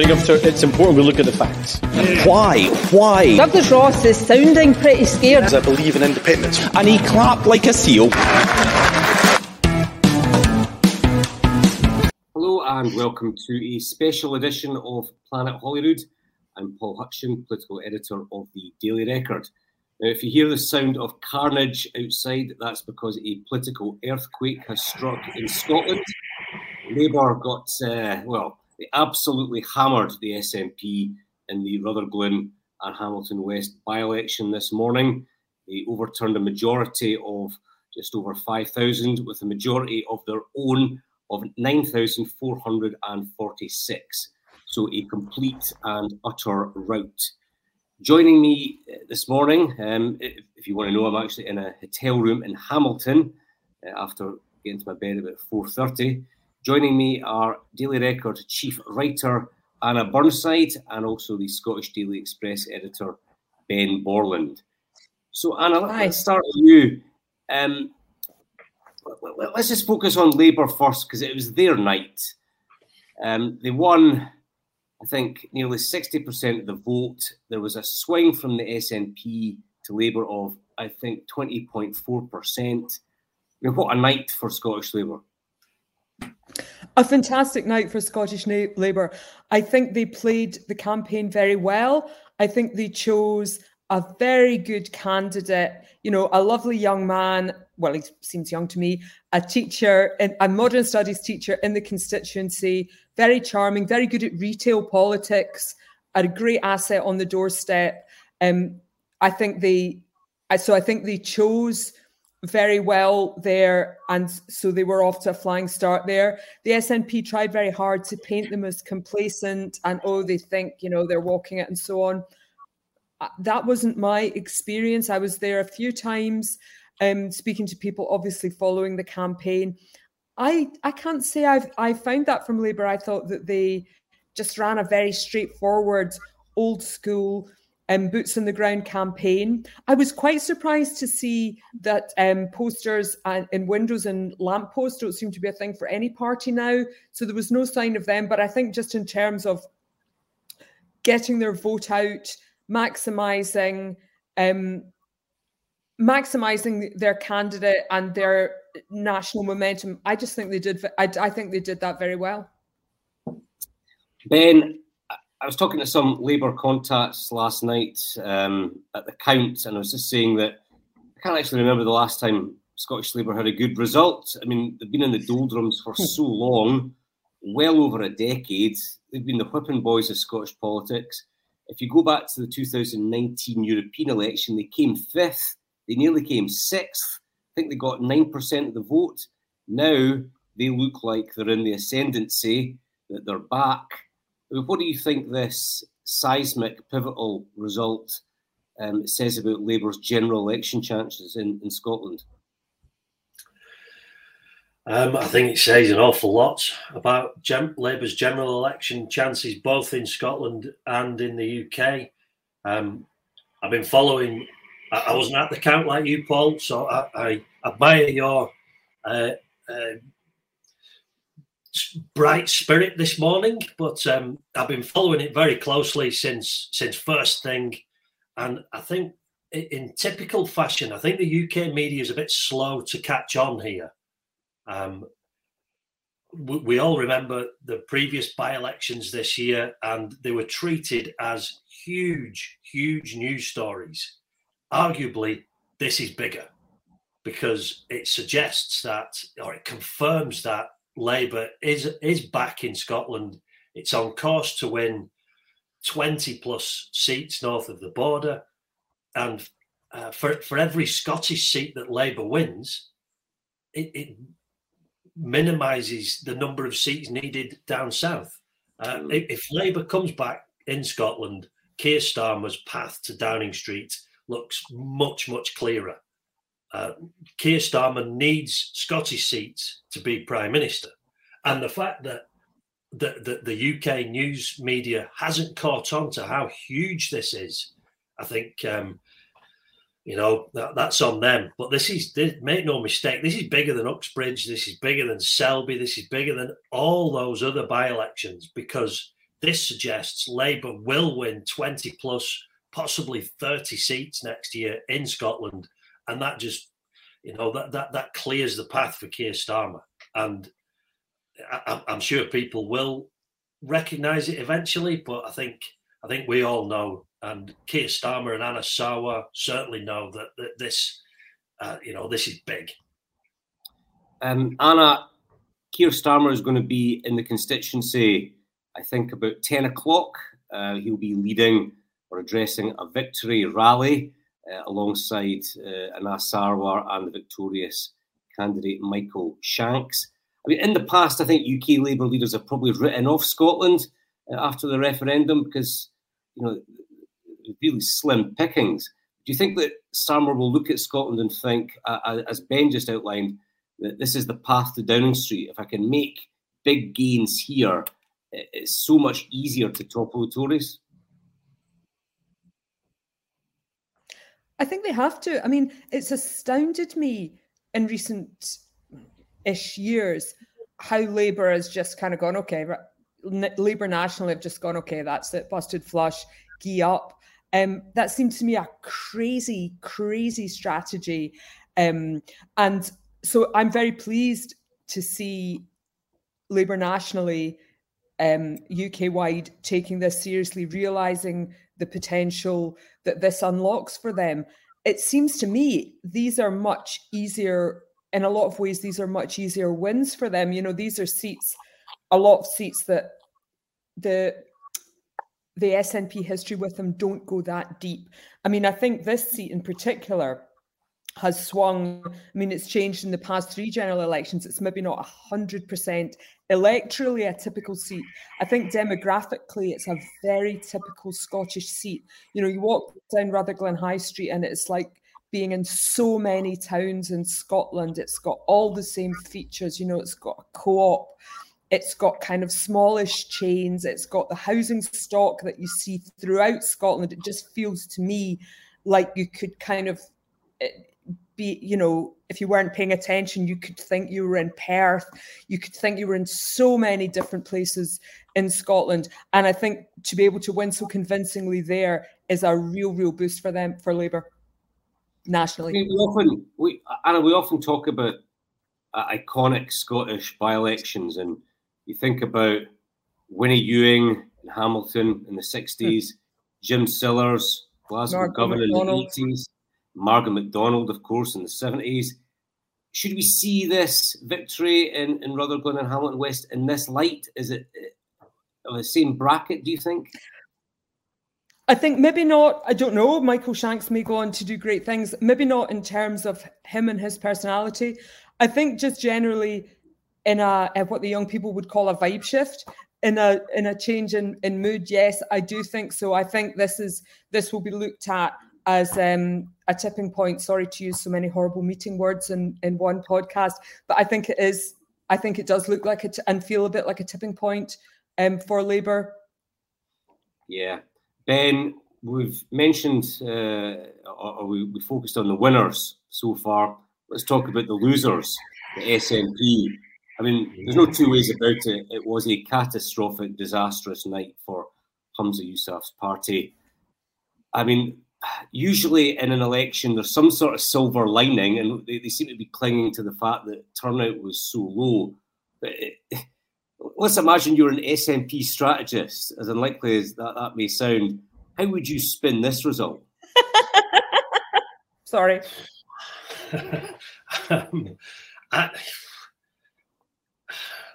I think it's important we look at the facts. Why? Why? Douglas Ross is sounding pretty scared. I believe in independence. And he clapped like a seal. Hello and welcome to a special edition of Planet Holyrood. I'm Paul Hutcheon, political editor of the Daily Record. Now, if you hear the sound of carnage outside, that's because a political earthquake has struck in Scotland. Labour got, uh, well, they absolutely hammered the SNP in the Rutherglen and Hamilton West by election this morning. They overturned a majority of just over 5,000 with a majority of their own of 9,446. So a complete and utter rout. Joining me uh, this morning, um, if you want to know, I'm actually in a hotel room in Hamilton uh, after getting to my bed about 4.30. Joining me are Daily Record chief writer Anna Burnside and also the Scottish Daily Express editor Ben Borland. So, Anna, Hi. let's start with you. Um, let's just focus on Labour first because it was their night. Um, they won, I think, nearly 60% of the vote. There was a swing from the SNP to Labour of, I think, 20.4%. I mean, what a night for Scottish Labour. A fantastic night for Scottish Labour. I think they played the campaign very well. I think they chose a very good candidate, you know, a lovely young man. Well, he seems young to me, a teacher, a modern studies teacher in the constituency, very charming, very good at retail politics, a great asset on the doorstep. Um, I think they, so I think they chose very well there, and so they were off to a flying start there. The SNP tried very hard to paint them as complacent and oh, they think you know they're walking it and so on. Uh, that wasn't my experience. I was there a few times, um, speaking to people, obviously following the campaign. I I can't say I've I found that from Labour. I thought that they just ran a very straightforward, old school um, Boots on the Ground campaign. I was quite surprised to see that um, posters and, in windows and lampposts don't seem to be a thing for any party now. So there was no sign of them. But I think just in terms of getting their vote out, maximising, um, maximising their candidate and their national momentum, I just think they did. I, I think they did that very well. Ben, I was talking to some Labour contacts last night um, at the count, and I was just saying that I can't actually remember the last time Scottish Labour had a good result. I mean, they've been in the doldrums for so long, well over a decade. They've been the whipping boys of Scottish politics. If you go back to the 2019 European election, they came fifth. They nearly came sixth. I think they got 9% of the vote. Now they look like they're in the ascendancy, that they're back what do you think this seismic, pivotal result um, says about Labour's general election chances in, in Scotland? Um, I think it says an awful lot about Gem- Labour's general election chances, both in Scotland and in the UK. Um, I've been following. I, I, wasn't at the count like you, Paul, so I, I admire your uh, uh, bright spirit this morning, but um, I've been following it very closely since since first thing, and I think in typical fashion, I think the UK media is a bit slow to catch on here. Um, we, we all remember the previous by-elections this year, and they were treated as huge, huge news stories. Arguably, this is bigger because it suggests that, or it confirms that Labour is is back in Scotland. It's on course to win 20 plus seats north of the border. And uh, for, for every Scottish seat that Labour wins, it, it minimises the number of seats needed down south. Uh, if, if Labour comes back in Scotland, Keir Starmer's path to Downing Street looks much, much clearer uh, Keir Starmer needs Scottish seats to be prime minister, and the fact that the, the, UK news media hasn't caught on to how huge this is, I think um, you know that, that's on them. But this is this, make no mistake, this is bigger than Uxbridge, this is bigger than Selby, this is bigger than all those other by-elections because this suggests Labour will win 20 plus, possibly 30 seats next year in Scotland. And that just, you know, that, that, that clears the path for Keir Starmer. And I, I'm sure people will recognise it eventually, but I think I think we all know, and Keir Starmer and Anas Sarwar certainly know that, that this, uh, you know, this is big. Um, Anna, Keir Starmer is going to be in the constituency, I think, about 10 o'clock. Uh, he'll be leading or addressing a victory rally alongside uh, Anas Sarwar and the victorious candidate Michael Shanks. I mean, in the past, I think UK Labour leaders have probably written off Scotland uh, after the referendum because, you know, really slim pickings. Do you think that Starmer will look at Scotland and think, uh, as Ben just outlined, that this is the path to Downing Street? If I can make big gains here, it's so much easier to topple the Tories. I think they have to. I mean, it's astounded me in recent ish years how Labour has just kind of gone, okay, Labour nationally have just gone, okay, that's it, busted flush, gee up. Um, that seems to me a crazy, crazy strategy. Um, and so I'm very pleased to see Labour nationally, um, UK wide, taking this seriously, realising the potential that this unlocks for them. It seems to me these are much easier, in a lot of ways, these are much easier wins for them. You know, these are seats, a lot of seats that the the SNP history with them don't go that deep. I mean, I think this seat in particular has swung. I mean, it's changed in the past three general elections. It's maybe not 100% electorally a typical seat. I think demographically, it's a very typical Scottish seat. You know, you walk down Rutherglen High Street and it's like being in so many towns in Scotland. It's got all the same features. You know, it's got a co op it's got kind of smallish chains. It's got the housing stock that you see throughout Scotland. It just feels to me like you could kind of be, you know, if you weren't paying attention, you could think you were in Perth. You could think you were in so many different places in Scotland. And I think to be able to win so convincingly there is a real, real boost for them, for Labour nationally. We often, we, Anna, we often talk about uh, iconic Scottish by elections and you think about Winnie Ewing in Hamilton in the 60s, Jim Sillars, Glasgow Govan McDonald. in the 80s, Margaret MacDonald, of course, in the 70s. Should we see this victory in, in Rutherglen and Hamilton West in this light? Is it uh, of the same bracket, do you think? I think maybe not. I don't know. Michael Shanks may go on to do great things. Maybe not in terms of him and his personality. I think just generally in a, a what the young people would call a vibe shift in a in a change in, in mood yes i do think so i think this is this will be looked at as um, a tipping point. Sorry to use so many horrible meeting words in in one podcast but i think it is i think it does look like it and feel a bit like a tipping point um, for labor yeah. Ben we've mentioned uh, or we, we focused on the winners so far. Let's talk about the losers the snp I mean, there's no two ways about it. It was a catastrophic, disastrous night for Humza Yousaf's party. I mean, usually in an election, there's some sort of silver lining, and they, they seem to be clinging to the fact that turnout was so low. But it, let's imagine you're an SNP strategist, as unlikely as that, that may sound. How would you spin this result? Sorry. um, I,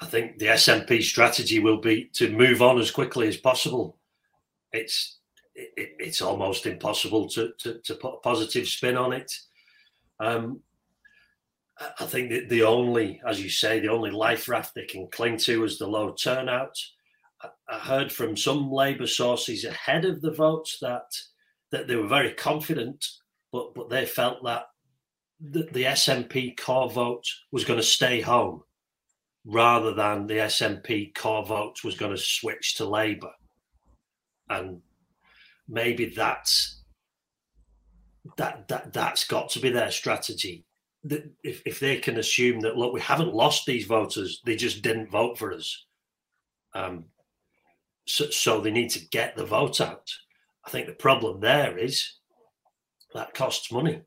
I think the SNP strategy will be to move on as quickly as possible. It's it, it's almost impossible to, to, to put a positive spin on it. Um, I think that the only, as you say, the only life raft they can cling to is the low turnout. I heard from some Labour sources ahead of the votes that that they were very confident, but but they felt that the, the SNP core vote was going to stay home rather than the SNP core vote was going to switch to Labour. And maybe that's that that that's got to be their strategy. That if, if they can assume that look, we haven't lost these voters, they just didn't vote for us. Um, so, so they need to get the vote out. I think the problem there is that costs money.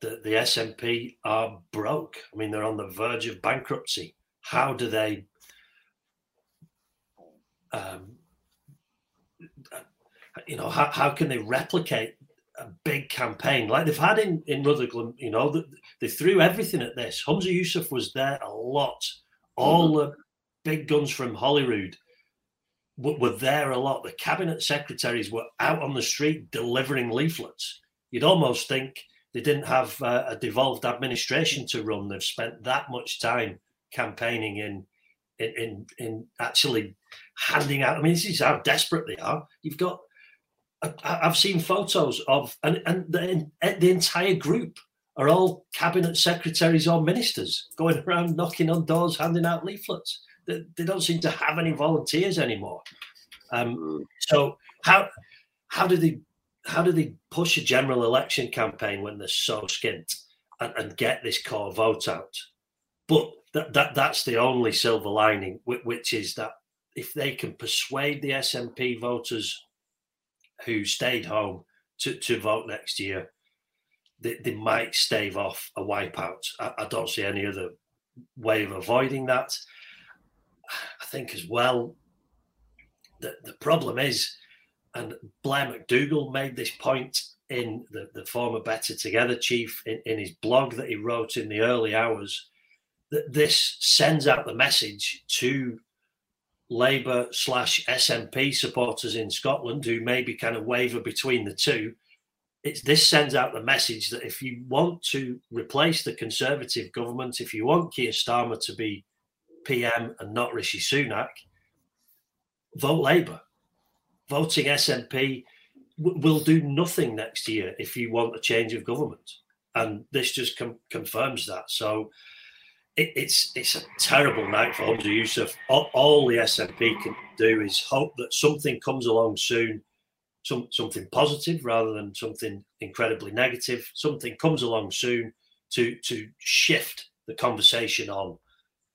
The, the SNP are broke. I mean, they're on the verge of bankruptcy. How do they um, you know, how, how can they replicate a big campaign like they've had in, in Rutherglen? You know, they, they threw everything at this. Humza Yousaf was there a lot. All mm-hmm. the big guns from Holyrood were, were there a lot. The cabinet secretaries were out on the street delivering leaflets. You'd almost think they didn't have uh, a devolved administration to run. They've spent that much time campaigning in in in, in actually handing out. I mean, this is how desperate they are. You've got I've seen photos of, and, and the, the entire group are all cabinet secretaries or ministers going around knocking on doors, handing out leaflets. They, they don't seem to have any volunteers anymore. Um, hmm. so how how do they how do they push a general election campaign when they're so skint and, and get this core vote out? But that, that that's the only silver lining, which is that if they can persuade the SNP voters who stayed home to, to vote next year, they, they might stave off a wipeout. I, I don't see any other way of avoiding that. I think as well that the problem is, and Blair McDougall made this point in the, the former Better Together chief in, in his blog that he wrote in the early hours, that this sends out the message to Labour slash SNP supporters in Scotland who maybe kind of waver between the two. It's this sends out the message that if you want to replace the Conservative government, if you want Keir Starmer to be PM and not Rishi Sunak, vote Labour. Voting SNP w- will do nothing next year if you want a change of government, and this just com- confirms that. So it, it's it's a terrible night for Humza Yousaf. All, all, the SNP can do is hope that something comes along soon, some something positive rather than something incredibly negative. Something comes along soon to to shift the conversation on.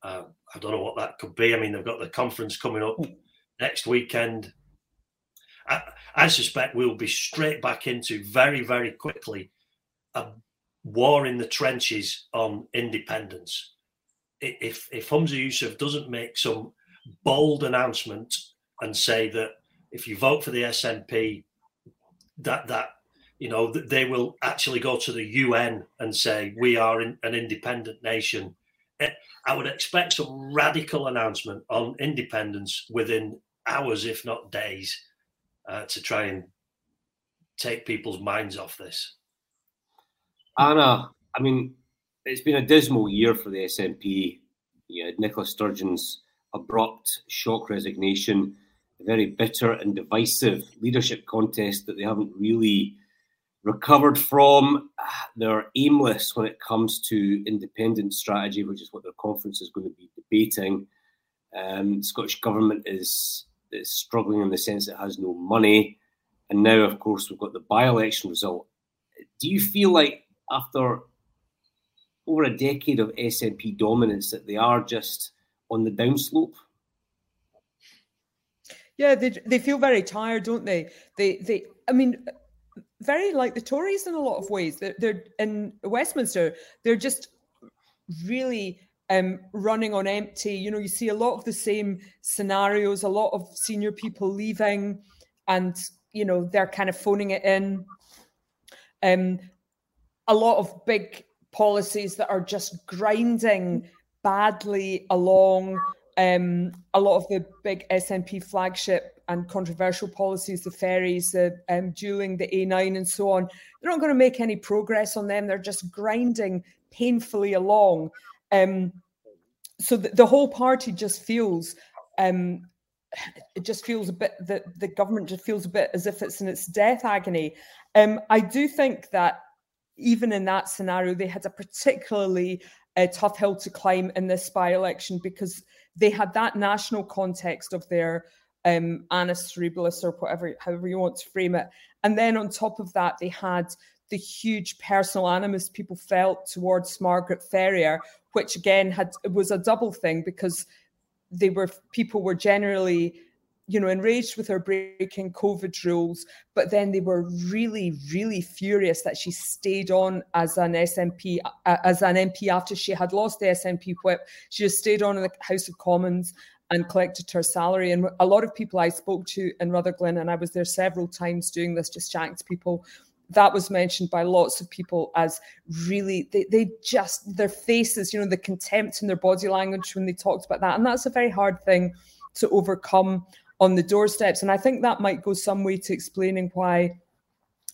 Uh, I don't know what that could be. I mean, they've got the conference coming up next weekend. I, I suspect we'll be straight back into very, very quickly a war in the trenches on independence if if Humza Yousaf doesn't make some bold announcement and say that if you vote for the SNP, that that you know that they will actually go to the UN and say we are in, an independent nation. Eh, I would expect some radical announcement on independence within hours, if not days, uh, to try and take people's minds off this. Anna, I mean, it's been a dismal year for the SNP. You had Nicola Sturgeon's abrupt shock resignation, a very bitter and divisive leadership contest that they haven't really recovered from. They're aimless when it comes to independent strategy, which is what their conference is going to be debating. Um, Scottish government is, is struggling in the sense it has no money. And now, of course, we've got the by election result. Do you feel like after over a decade of SNP dominance that they are just on the downslope? Yeah, they they feel very tired, don't they? They they I mean very like the Tories in a lot of ways. They're, they're in Westminster, they're just really um, running on empty. You know, you see a lot of the same scenarios, a lot of senior people leaving, and you know they're kind of phoning it in. Um, a lot of big policies that are just grinding badly along. Um, a lot of the big SNP flagship and controversial policies, the ferries, the um, dualling, the A9, and so on, they're not going to make any progress on them. They're just grinding painfully along. Um, so the, the, whole party just feels um, it just feels a bit that the government just feels a bit as if it's in its death agony. Um, I do think that even in that scenario, they had a particularly uh, tough hill to climb in this by election because they had that national context of their um, annus horribilis or whatever, however you want to frame it. And then on top of that, they had the huge personal animus people felt towards Margaret Ferrier, which again had was a double thing because they were people were generally you know, enraged with her breaking COVID rules, but then they were really, really furious that she stayed on as an SNP, as an MP after she had lost the SNP whip. She just stayed on in the House of Commons and collected her salary. And a lot of people I spoke to in Rutherglen, and I was there several times doing this, just chatting to people, that was mentioned by lots of people as really they, they just their faces you know the contempt in their body language when they talked about that and that's a very hard thing to overcome on the doorsteps. And I think that might go some way to explaining why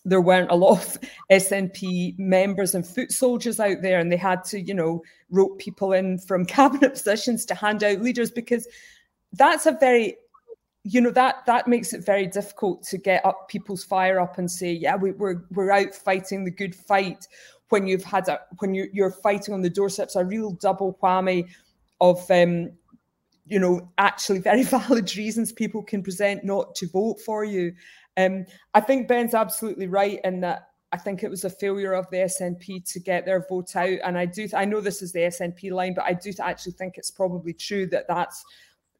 there weren't a lot of SNP members and foot soldiers out there, and they had to, you know, rope people in from cabinet positions to hand out leaders because that's a very you know that that makes it very difficult to get up people's fire up and say yeah we, we're we're out fighting the good fight when you've had a when you're, you're fighting on the doorsteps a real double whammy of um, you know, actually very valid reasons people can present not to vote for you. Um, I think Ben's absolutely right in that I think it was a failure of the SNP to get their vote out. And I do, I know this is the SNP line, but I do actually think it's probably true that that's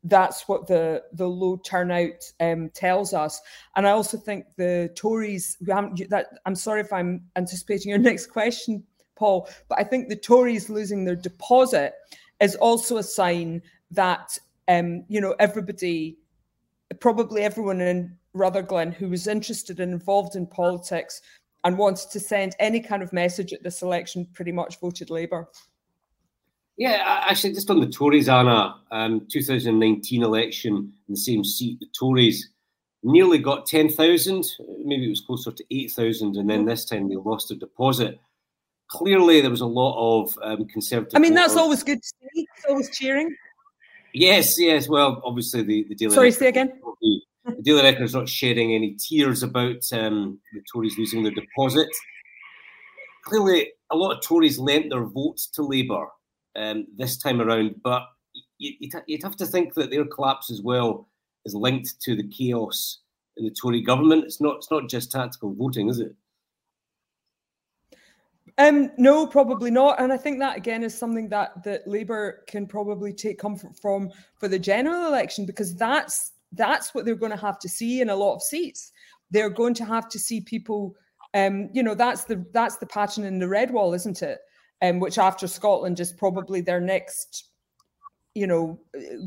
that's what the the low turnout um, tells us. And I also think the Tories, that I'm sorry if I'm anticipating your next question, Paul, but I think the Tories losing their deposit is also a sign that um, you know everybody, probably everyone in Rutherglen who was interested and involved in politics and wanted to send any kind of message at this election pretty much voted Labour. Yeah, actually, just on the Tories, Anna, um, 2019 election in the same seat, the Tories nearly got 10,000, maybe it was closer to 8,000, and then this time they lost a deposit. Clearly, there was a lot of um, conservative. I mean, that's always good to see. It's always cheering. Yes, yes. Well, obviously the, the Daily. Sorry, say again. The, the Daily Record is not shedding any tears about um, the Tories losing their deposit. Clearly, a lot of Tories lent their votes to Labour um, this time around, but you'd, you'd have to think that their collapse as well is linked to the chaos in the Tory government. It's not. It's not just tactical voting, is it? Um, no, probably not. And I think that again is something that that Labour can probably take comfort from for the general election because that's that's what they're going to have to see in a lot of seats. They're going to have to see people. Um, you know, that's the that's the pattern in the red wall, isn't it? Um, which after Scotland is probably their next, you know,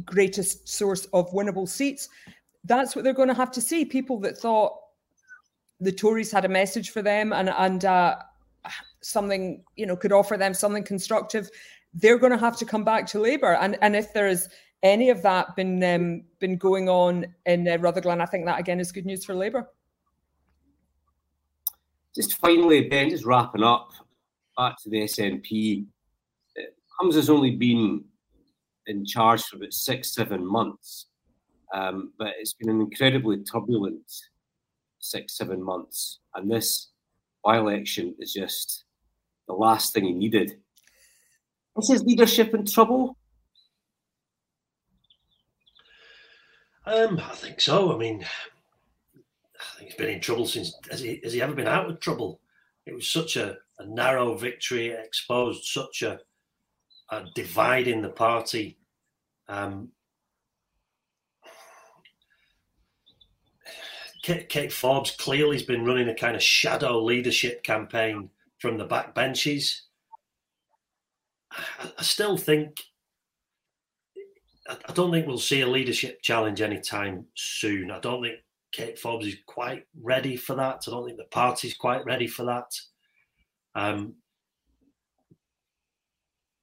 greatest source of winnable seats. That's what they're going to have to see. People that thought the Tories had a message for them and and uh, something you know could offer them something constructive they're going to have to come back to labor and and if there is any of that been um, been going on in uh, Rutherglen i think that again is good news for labor just finally ben just wrapping up back to the snp Humza has only been in charge for about six seven months um, but it's been an incredibly turbulent six seven months. And this by election is just the last thing he needed. Is his leadership in trouble? Um, I think so. I mean, I think he's been in trouble since. Has he, has he ever been out of trouble? It was such a, a narrow victory, it exposed such a, a divide in the party. Um, Kate, Forbes clearly has been running a kind of shadow leadership campaign from the back benches. I, I still think I, don't think we'll see a leadership challenge anytime soon. I don't think Kate Forbes is quite ready for that. I don't think the party's quite ready for that. Um,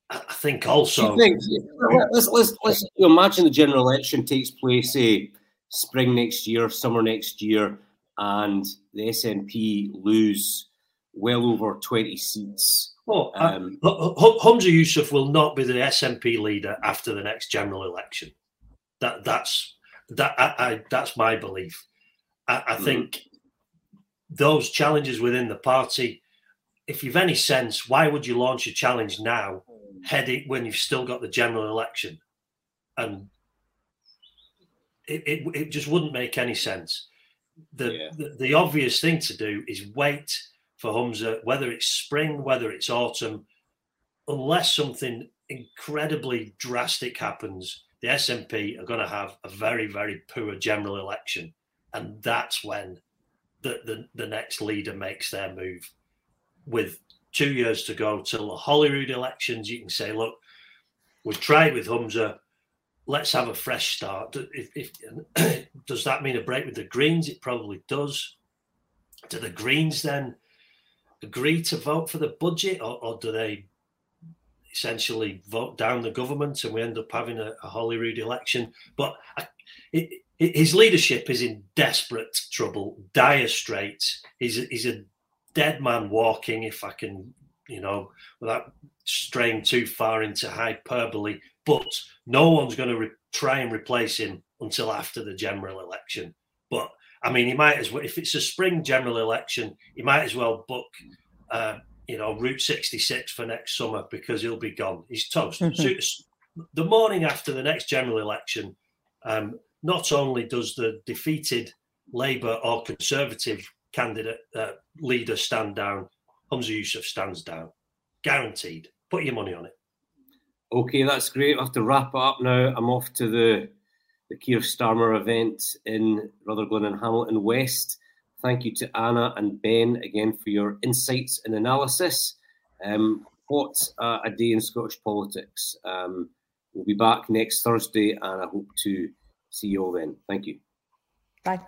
I, I think also. Think, let's, let's, let's imagine the general election takes place, say, spring next year, summer next year, and the SNP lose well over 20 seats. Well, um, Humza Yousaf will not be the SNP leader after the next general election. That that's that I, I, that's my belief. I, I mm. think those challenges within the party. If you've any sense, why would you launch a challenge now, heading when you've still got the general election? And it, it, it just wouldn't make any sense. The, yeah. the the obvious thing to do is wait for Humza, whether it's spring, whether it's autumn, unless something incredibly drastic happens, the SNP are going to have a very, very poor general election. And that's when the, the, the next leader makes their move. With two years to go till the Holyrood elections, you can say, look, we've tried with Humza. Let's have a fresh start. If, if, does that mean a break with the Greens? It probably does. Do the Greens then agree to vote for the budget, or, or do they essentially vote down the government and we end up having a, a Holyrood election. But I, it, it, his leadership is in desperate trouble, dire straits. He's, he's a dead man walking, if I can, you know, without straying too far into hyperbole. But no one's going to re- try and replace him until after the general election. But I mean, he might as well, if it's a spring general election, he might as well book uh, you know, Route 66 for next summer because he'll be gone. He's toast. Mm-hmm. So the morning after the next general election, um, not only does the defeated Labour or Conservative candidate uh, leader stand down, Humza Yousaf stands down. Guaranteed. Put your money on it. Okay, that's great. I have to wrap it up now. I'm off to the the Keir Starmer event in Rutherglen and Hamilton West. Thank you to Anna and Ben again for your insights and analysis. Um, what a day in Scottish politics. Um, we'll be back next Thursday, and I hope to see you all then. Thank you. Bye.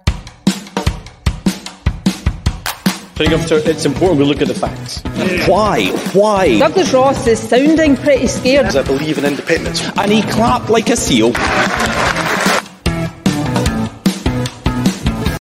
It's important we look at the facts. Why? Why? Douglas Ross is sounding pretty scared. As I believe in independence. And he clapped like a seal.